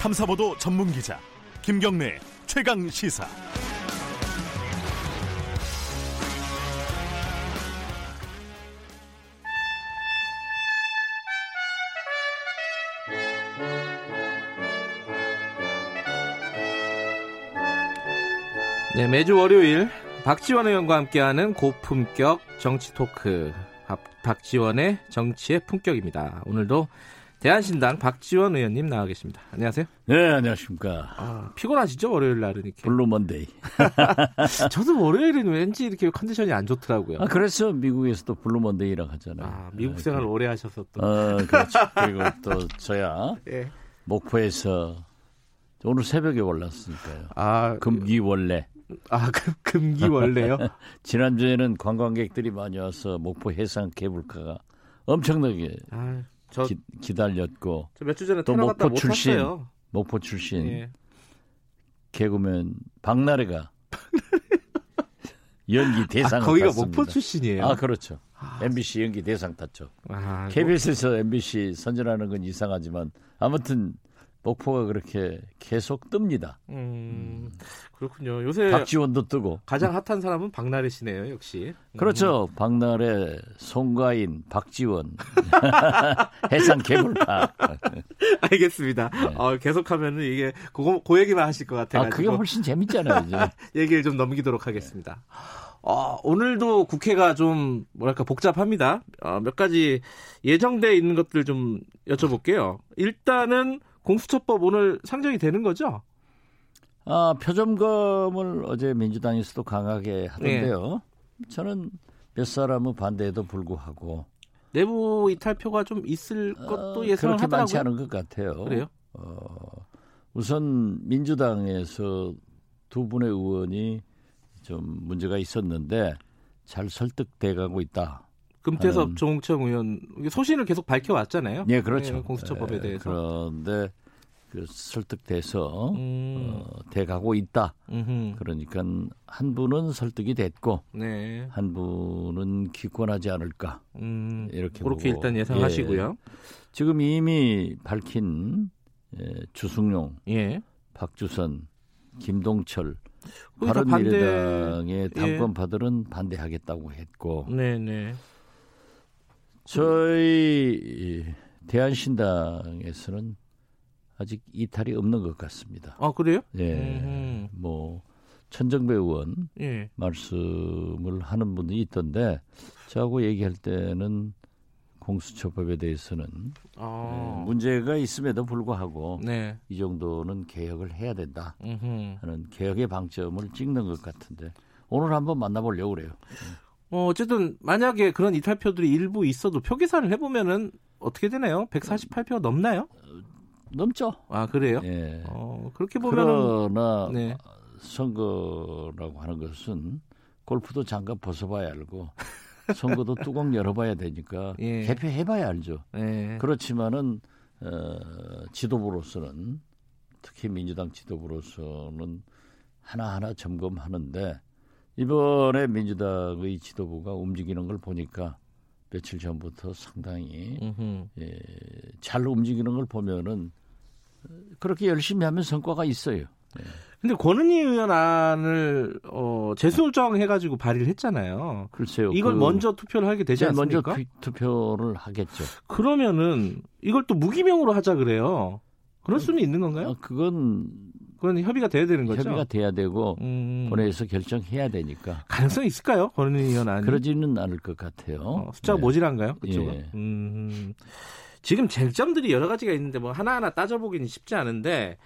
탐사보도 전문 기자 김경래 최강 시사. 네, 매주 월요일 박지원 의원과 함께하는 고품격 정치 토크 박, 박지원의 정치의 품격입니다. 오늘도 대안신당 박지원 의원님 나와 계십니다. 안녕하세요. 네, 안녕하십니까. 아, 피곤하시죠? 월요일 날은 이렇게. Blue Monday. 저도 월요일은 왠지 이렇게 컨디션이 안 좋더라고요. 아, 그래서 미국에서도 Blue Monday라고 하잖아요. 아, 미국 생활 오래 하셔서 또. 어, 그렇죠. 그리고 또 저야 예. 목포에서 오늘 새벽에 올랐으니까요. 아, 금귀월래. 아, 금, 금귀월래요? 지난주에는 관광객들이 많이 와서 목포 해상 케이블카가 엄청나게 아, 저, 기, 기다렸고 저몇주 전에 또 목포 못 출신. 탔어요. 목포 출신 예. 개그맨 박나래가 연기 대상을 아, 거기가 탔습니다. 목포 출신이에요. 아, 그렇죠. MBC 연기 대상 탔죠. 아, KBS에서 MBC 선전하는 건 이상하지만 아무튼 목포가 그렇게 계속 뜹니다. 음, 그렇군요. 요새 박지원도 뜨고. 가장 핫한 사람은 박나래 씨네요, 역시. 그렇죠. 박나래, 송가인, 박지원, 해상 개물파. 알겠습니다. 어, 계속하면은 이게 그거 그 얘기만 하실 것 네. 아, 그게 훨씬 재밌잖아요. 이제. 얘기를 좀 넘기도록 하겠습니다. 어, 오늘도 국회가 좀 뭐랄까 복잡합니다. 어, 몇 가지 예정돼 있는 것들 좀 여쭤볼게요. 일단은 공수처법 오늘 상정이 되는 거죠? 아, 표점검을 어제 민주당에서도 강하게 하던데요. 저는 몇 사람은 반대에도 불구하고 내부 이탈표가 좀 있을 것도 어, 예상을 그렇게 많지 하더라고요. 않은 것 같아요. 그래요? 어, 우선 민주당에서 두 분의 의원이 좀 문제가 있었는데 잘 설득돼 가고 있다. 금태섭 하는- 조홍천 의원 소신을 계속 밝혀왔잖아요. 예, 그렇죠. 네, 공수처법에 예, 대해서. 그런데 그 설득돼서 음, 어, 돼 가고 있다. 음흠. 그러니까 한 분은 설득이 됐고 네. 한 분은 기권하지 않을까. 음, 이렇게 그렇게 보고. 일단 예상하시고요. 지금 이미 밝힌 예, 주승용, 예. 박주선, 김동철 바른미래당의 예. 당권파들은 반대하겠다고 했고 네, 네. 저희 대한신당에서는 아직 이탈이 없는 것 같습니다. 아, 그래요? 예, 음흠. 뭐 천정배 의원 예. 말씀을 하는 분이 있던데 저하고 얘기할 때는 공수처법에 대해서는 아. 예, 문제가 있음에도 불구하고 네. 이 정도는 개혁을 해야 된다 음흠. 하는 개혁의 방점을 찍는 것 같은데 오늘 한번 만나보려고 그래요. 어, 어쨌든 만약에 그런 이탈표들이 일부 있어도 표 계산을 해보면은 어떻게 되나요? 148표가 넘나요? 넘죠. 아 그래요? 예. 어, 그렇게 보면은 그러나 네. 선거라고 하는 것은 골프도 장갑 벗어봐야 알고 선거도 뚜껑 열어봐야 되니까 예. 개표해봐야 알죠. 네. 그렇지만은 어, 지도부로서는 특히 민주당 지도부로서는 하나하나 점검하는데 이번에 민주당의 지도부가 움직이는 걸 보니까 며칠 전부터 상당히 음흠. 예, 잘 움직이는 걸 보면은 그렇게 열심히 하면 성과가 있어요. 근데 권은희 의원 안을 어, 재수정해가지고 발의를 했잖아요. 글쎄요. 이걸 그 먼저 투표를 하게 되지 먼저 않습니까? 투- 투표를 하겠죠. 그러면은 이걸 또 무기명으로 하자 그래요. 그럴 수는 있는 건가요? 어, 그건 그건 협의가 돼야 되는 거죠. 협의가 돼야 되고 음, 본회의에서 결정해야 되니까 가능성이 있을까요? 권은희 의원? 그러지는 않을 것 같아요. 어, 숫자가 네. 모질한가요? 그쪽은? 예. 음, 지금 쟁점들이 여러 가지가 있는데 뭐 하나하나 따져보기는 쉽지 않은데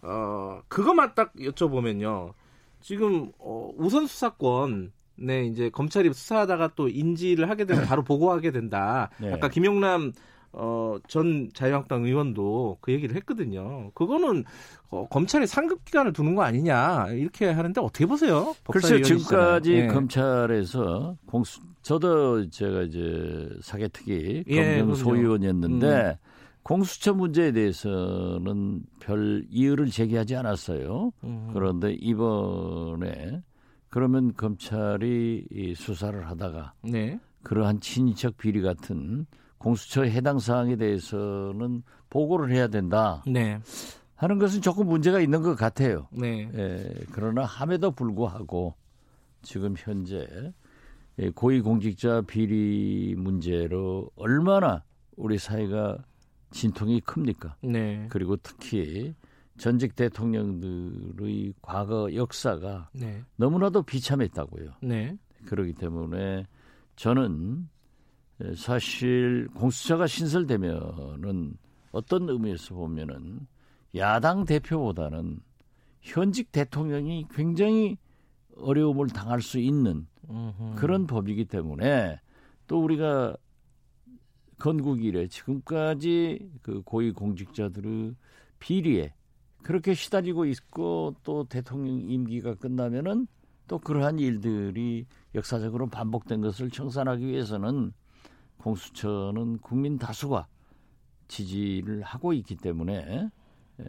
어, 그것만 딱 여쭤보면요. 지금 어, 우선 수사권 네, 이제 검찰이 수사하다가 또 인지를 하게 되면 바로 보고하게 된다. 네. 아까 김용남 어, 전 자유한국당 의원도 그 얘기를 했거든요. 그거는 어, 검찰에 상급 기관을 두는 거 아니냐 이렇게 하는데 어떻게 보세요? 글쎄요. 지금까지 예. 검찰에서 공수, 저도 제가 이제 사개특위 예, 검경 그럼요. 음. 소위원이었는데 공수처 문제에 대해서는 별 이유를 제기하지 않았어요. 음. 그런데 이번에 그러면 검찰이 이 수사를 하다가 네. 그러한 친인척 비리 같은 공수처 해당 사항에 대해서는 보고를 해야 된다. 네. 하는 것은 조금 문제가 있는 것 같아요. 네. 예, 그러나 함에도 불구하고 지금 현재 예, 고위공직자 비리 문제로 얼마나 우리 사회가 진통이 큽니까? 네. 그리고 특히 전직 대통령들의 과거 역사가 네. 너무나도 비참했다고요. 네. 그렇기 때문에 저는 사실 공수처가 신설되면은 어떤 의미에서 보면은 야당 대표보다는 현직 대통령이 굉장히 어려움을 당할 수 있는. 그런 법이기 때문에 또 우리가 건국 이래 지금까지 그 고위 공직자들의 비리에 그렇게 시달리고 있고 또 대통령 임기가 끝나면은 또 그러한 일들이 역사적으로 반복된 것을 청산하기 위해서는 공수처는 국민 다수가 지지를 하고 있기 때문에 에,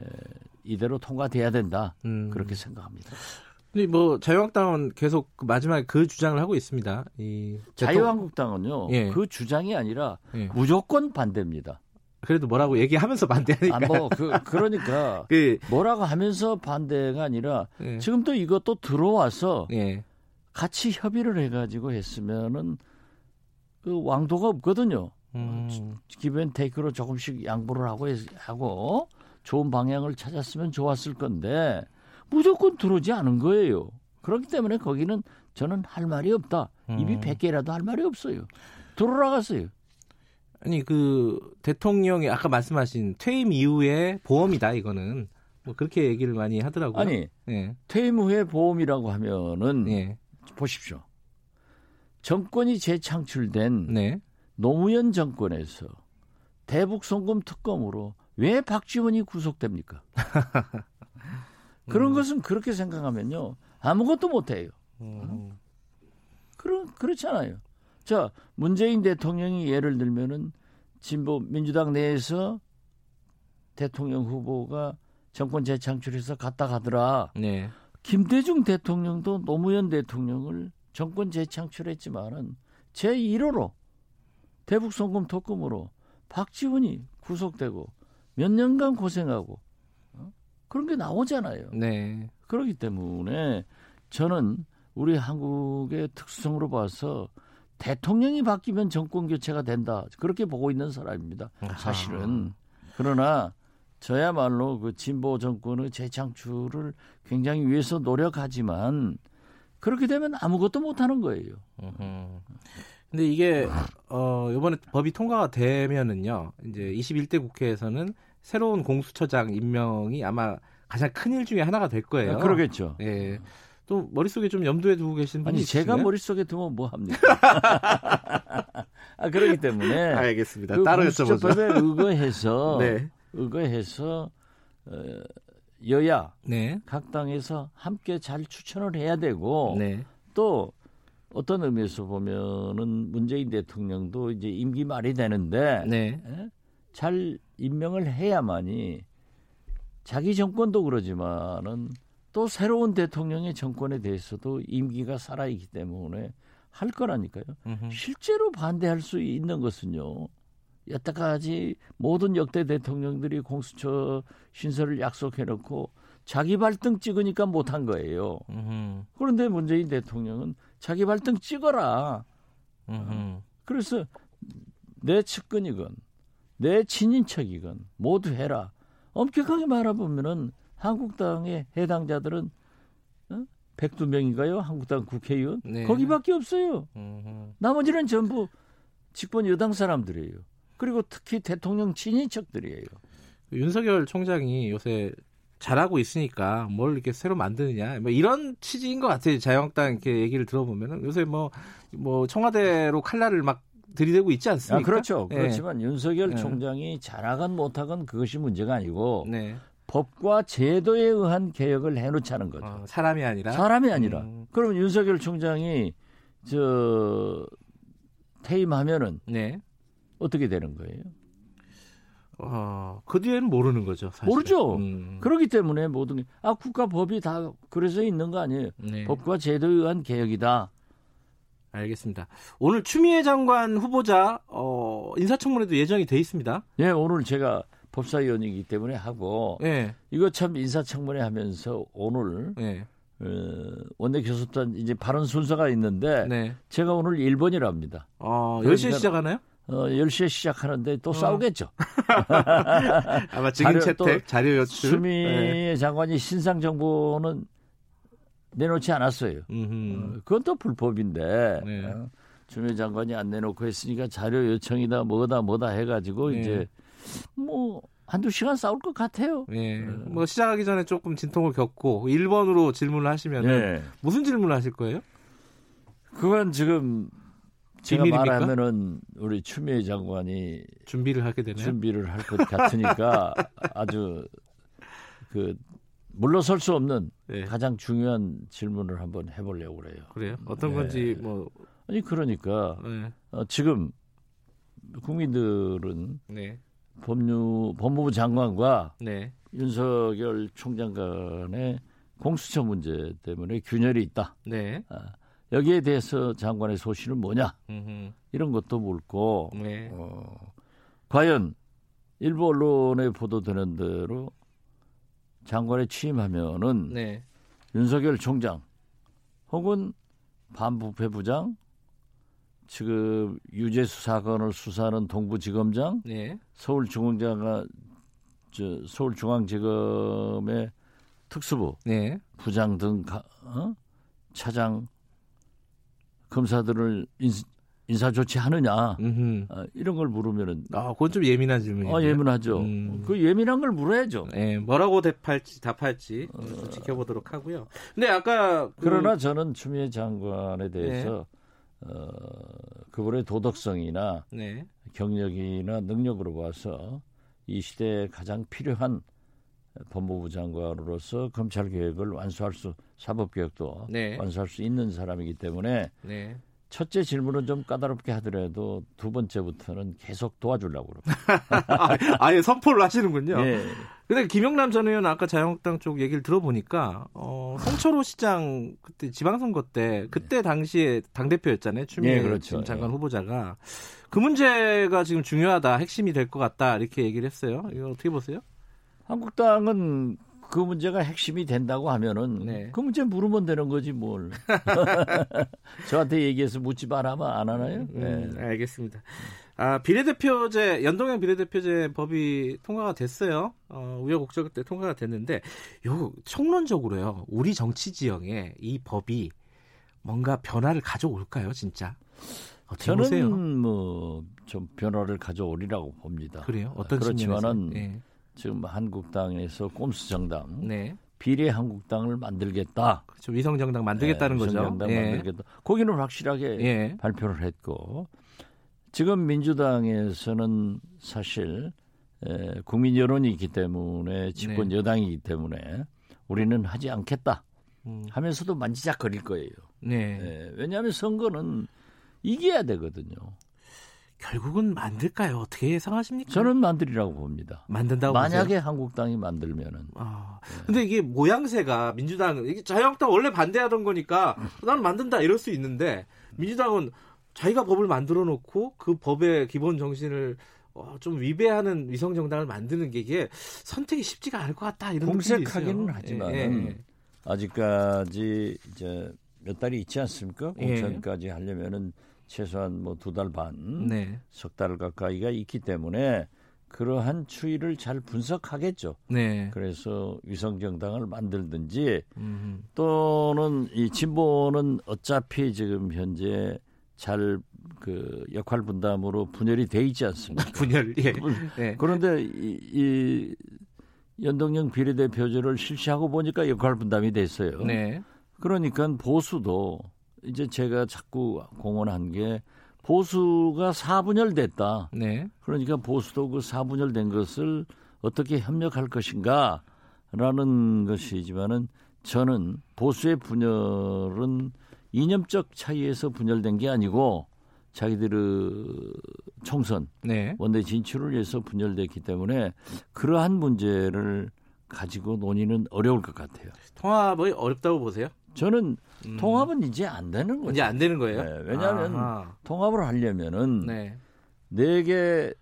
이대로 통과돼야 된다 음. 그렇게 생각합니다. 근데 뭐 자유한국당은 계속 그 마지막에 그 주장을 하고 있습니다. 이 자유한국당은요 예. 그 주장이 아니라 예. 무조건 반대입니다. 그래도 뭐라고 얘기하면서 반대하니까. 아, 뭐 그, 그러니까 그 뭐라고 하면서 반대가 아니라 예. 지금 또 이것도 들어와서 예. 같이 협의를 해가지고 했으면은 그 왕도가 없거든요. 음. 기브앤테이크로 조금씩 양보를 하고 했- 하고 좋은 방향을 찾았으면 좋았을 건데 무조건 들어오지 않은 거예요. 그렇기 때문에 거기는 저는 할 말이 없다. 입이 음. 100개라도 할 말이 없어요. 돌아가세요. 아니 그 대통령이 아까 말씀하신 퇴임 이후에 보험이다 이거는 뭐 그렇게 얘기를 많이 하더라고요. 아니 예. 퇴임 후에 보험이라고 하면은 예. 보십시오. 정권이 재창출된 네. 노무현 정권에서 대북 송금 특검으로 왜 박지원이 구속됩니까? 그런 음. 것은 그렇게 생각하면요 아무것도 못해요. 음. 그런 그렇잖아요. 자 문재인 대통령이 예를 들면은 진보 민주당 내에서 대통령 후보가 정권 재창출해서 갔다 가더라. 네. 김대중 대통령도 노무현 대통령을 정권 재창출했지만은 제 1호로 대북 송금 특검으로 박지원이 구속되고 몇 년간 고생하고 어? 그런 게 나오잖아요. 네. 그렇기 때문에 저는 우리 한국의 특수성으로 봐서 대통령이 바뀌면 정권 교체가 된다 그렇게 보고 있는 사람입니다. 사실은 그러나 저야말로 그 진보 정권의 재창출을 굉장히 위해서 노력하지만 그렇게 되면 아무것도 못 하는 거예요. 음흠. 근데 이게 어 이번에 법이 통과가 되면은요. 이제 21대 국회에서는 새로운 공수처장 임명이 아마 가장 큰 일 중에 하나가 될 거예요. 아, 그러겠죠. 예. 또 머릿속에 좀 염두에 두고 계신 분이 아니 제가 있으신가요? 머릿속에 두면 뭐 합니까? 아 그렇기 때문에 알겠습니다. 그 따로 여쭤보죠. 공수처법에 의거해서 네. 의거해서 어, 여야 네. 각 당에서 함께 잘 추천을 해야 되고 네. 또 어떤 의미에서 보면은 문재인 대통령도 이제 임기 말이 되는데 네. 예? 잘 임명을 해야만이 자기 정권도 그러지만은 또 새로운 대통령의 정권에 대해서도 임기가 살아있기 때문에 할 거라니까요. 음흠. 실제로 반대할 수 있는 것은요. 여태까지 모든 역대 대통령들이 공수처 신설을 약속해놓고 자기 발등 찍으니까 못한 거예요. 음흠. 그런데 문재인 대통령은 자기 발등 찍어라. 음흠. 그래서 내 측근이건 내 친인척이건 모두 해라. 엄격하게 말해보면은 한국당의 해당자들은 어? 102명인가요? 한국당 국회의원? 네. 거기밖에 없어요. 음흠. 나머지는 전부 집권 여당 사람들이에요. 그리고 특히 대통령 친인척들이에요. 윤석열 총장이 요새 잘하고 있으니까 뭘 이렇게 새로 만드느냐 뭐 이런 취지인 것 같아요. 자유한국당 이렇게 얘기를 들어보면은 요새 뭐뭐 청와대로 칼날을 막 들이대고 있지 아, 않습니까? 그렇죠. 예. 그렇지만 윤석열 네. 총장이 잘하건 못하건 그것이 문제가 아니고 네. 법과 제도에 의한 개혁을 해놓자는 거죠. 어, 사람이 아니라 사람이 아니라. 음. 그러면 윤석열 총장이 저 퇴임하면은 네. 어떻게 되는 거예요? 어, 그 뒤에는 모르는 거죠. 사실. 모르죠. 음. 그렇기 때문에 모든 게, 아, 국가 법이 다 그래서 있는 거 아니에요? 네. 법과 제도에 의한 개혁이다. 알겠습니다. 오늘 추미애 장관 후보자 어, 인사청문회도 예정이 돼 있습니다. 예, 오늘 제가 법사위원이기 때문에 하고 예. 이거 참 인사청문회 하면서 오늘 예. 어, 원내 교섭단 이제 발언 순서가 있는데 네. 제가 오늘 1번이랍니다. 어, 그러니까- 10시에 시작하나요? 어, 10시에 시작하는데 또 싸우겠죠. 아마 증인 자료- 또 채택, 자료 요출. 추미애 네. 장관이 신상 정보는 내놓지 않았어요. 어, 그건 또 불법인데 네. 어, 추미애 장관이 안 내놓고 했으니까 자료 요청이다 뭐다 뭐다 해가지고 네. 이제 뭐 한두 시간 싸울 것 같아요. 예. 뭐 시작하기 전에 조금 진통을 겪고 1번으로 질문을 하시면 은 네. 무슨 질문을 하실 거예요? 그건 지금 제가 비밀입니까? 말하면은 우리 추미애 장관이 준비를 하게 되나요? 준비를 할 것 같으니까 아주 그 물러설 수 없는 네. 가장 중요한 질문을 한번 해보려고 그래요. 그래요? 어떤 네. 건지 뭐 아니 그러니까 네. 어, 지금 국민들은 네. 법무 법무부 장관과 네. 윤석열 총장 간의 공수처 문제 때문에 균열이 있다. 네. 아, 여기에 대해서 장관의 소신은 뭐냐 음흠. 이런 것도 묻고 네. 어, 과연 일부 언론에 보도되는 대로 장관에 취임하면은 네. 윤석열 총장 혹은 반부패 부장 지금 유재수 사건을 수사하는 동부지검장 네. 서울중앙지가 저 서울중앙지검의 특수부 네. 부장 등 가, 어? 차장 검사들을 인사, 인사 조치하느냐. 어, 이런 걸 물으면은 아, 그건 좀 예민한 질문이에요. 아 예민하죠. 음. 그 예민한 걸 물어야죠. 네, 뭐라고 답할지 답할지 좀 지켜보도록 하고요. 근데 아까 그- 그러나 저는 추미애 장관에 대해서 어, 그분의 도덕성이나 네. 경력이나 능력으로 봐서 이 시대에 가장 필요한 법무부 장관으로서 검찰 개혁을 완수할 수 사법 개혁도 네. 완수할 수 있는 사람이기 때문에 네. 첫째 질문은 좀 까다롭게 하더라도 두 번째부터는 계속 도와주려고. 아, 아예 선포를 하시는군요. 예. 근데 김영남 전 의원 아까 자유한국당 쪽 얘기를 들어보니까 어, 송철호 시장 그때 지방선거 때 그때 당시에 당 대표였잖아요. 추미애 네, 그렇죠. 장관 예. 후보자가 그 문제가 지금 중요하다, 핵심이 될 것 같다 이렇게 얘기를 했어요. 이거 어떻게 보세요? 한국당은 그 문제가 핵심이 된다고 하면은 네. 그 문제 물으면 되는 거지 뭘. 저한테 얘기해서 묻지 말하면 안 하나요? 네. 음, 알겠습니다. 아, 비례대표제, 연동형 비례대표제 법이 통과가 됐어요. 어, 우여곡절 때 통과가 됐는데, 요, 총론적으로요, 우리 정치 지형에 이 법이 뭔가 변화를 가져올까요, 진짜? 저는? 뭐 좀 변화를 가져오리라고 봅니다. 그래요? 어떤 그렇지만은 측면에서? 지금 한국당에서 꼼수 정당 네. 네. 비례 한국당을 만들겠다. 그렇죠. 위성 정당 만들겠다는 네, 거죠. 위성정당 예. 만들겠다. 거기는 확실하게 예. 발표를 했고 지금 민주당에서는 사실 에, 국민 여론이 있기 때문에 집권 네. 여당이기 때문에 우리는 하지 않겠다 음, 하면서도 만지작거릴 거예요. 네. 예, 왜냐하면 선거는 이겨야 되거든요. 결국은 만들까요? 어떻게 예상하십니까? 저는 만들이라고 봅니다. 만든다고 만약에 보세요? 한국당이 만들면은 아, 네. 근데 이게 모양새가 민주당 이게 자유한국당 원래 반대하던 거니까 나는 만든다 이럴 수 있는데 민주당은 자기가 법을 만들어 놓고 그 법의 기본 정신을 어, 좀 위배하는 위성 정당을 만드는 게 이게 선택이 쉽지가 않을 것 같다 이런 공색하기는 있어요. 하지만은 예, 예. 아직까지 이제 몇 달이 있지 않습니까? 예. 공천까지 하려면은 최소한 뭐 두 달 반, 네, 석달 가까이가 있기 때문에 그러한 추이를 잘 분석하겠죠. 네, 그래서 위성 정당을 만들든지 음, 또는 이 진보는 어차피 지금 현재 잘 그 역할 분담으로 분열이 돼 있지 않습니까? 분열, 예, 네, 그런데 이, 이 연동형 비례대표제를 실시하고 보니까 역할 분담이 됐어요. 네, 그러니까 보수도 이제 제가 자꾸 공언한 게 보수가 4분열 됐다. 네, 그러니까 보수도 그 4분열 된 것을 어떻게 협력할 것인가 라는 것이지만은 저는 보수의 분열은 이념적 차이에서 분열된 게 아니고 자기들의 총선 네, 원내 진출을 위해서 분열됐기 때문에 그러한 문제를 가지고 논의는 어려울 것 같아요. 통합이 어렵다고 보세요? 저는 음, 통합은 이제 안 되는 거죠. 이제 안 되는 거예요? 네, 왜냐하면 아하, 통합을 하려면은 네, 네개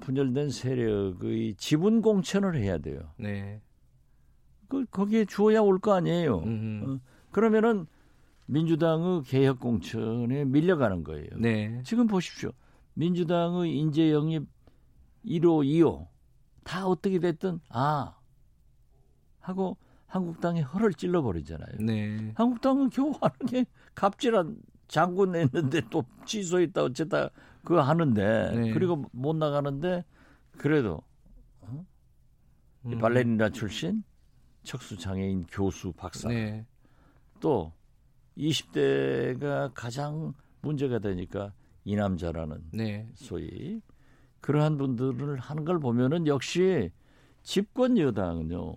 분열된 세력의 지분 공천을 해야 돼요. 네. 그 거기에 주어야 올 거 아니에요. 음. 어, 그러면은 민주당의 개혁 공천에 밀려가는 거예요. 네. 지금 보십시오. 민주당의 인재 영입 1호, 2호 다 어떻게 됐든 아 하고 한국당이 허를 찔러 버리잖아요. 네. 한국당은 겨우 하는 게 갑질한 장군 냈는데 또 취소했다 어쨌다 그거 하는데 네. 그리고 못 나가는데 그래도 이 음. 발레리나 출신 척수 장애인 교수 박사 네. 또 20대가 가장 문제가 되니까 이 남자라는 네. 소위 그러한 분들을 하는 걸 보면은 역시 집권 여당은요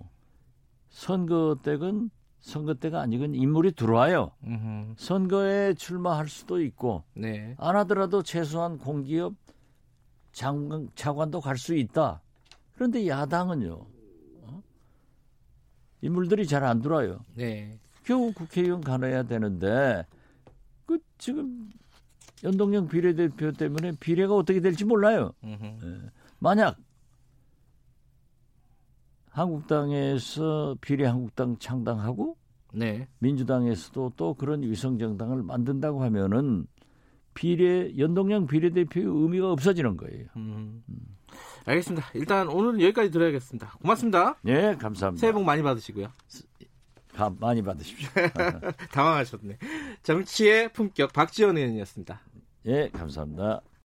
선거 때건 선거 때가 아니건 인물이 들어와요 음. 선거에 출마할 수도 있고 네. 안 하더라도 최소한 공기업 장관, 차관도 갈 수 있다 그런데 야당은요 어? 인물들이 잘 안 들어와요 네. 겨우 국회의원 가놔야 되는데 그 지금 연동형 비례대표 때문에 비례가 어떻게 될지 몰라요. 음. 만약 한국당에서 비례 한국당 창당하고 네. 민주당에서도 또 그런 위성정당을 만든다고 하면은 비례 연동형 비례대표의 의미가 없어지는 거예요. 음. 알겠습니다. 일단 오늘은 여기까지 들어야겠습니다. 고맙습니다. 예, 감사합니다. 새해 복 많이 받으시고요. 감 많이 받으십시오. 당황하셨네. 정치의 품격 박지원 의원이었습니다. 예, 감사합니다.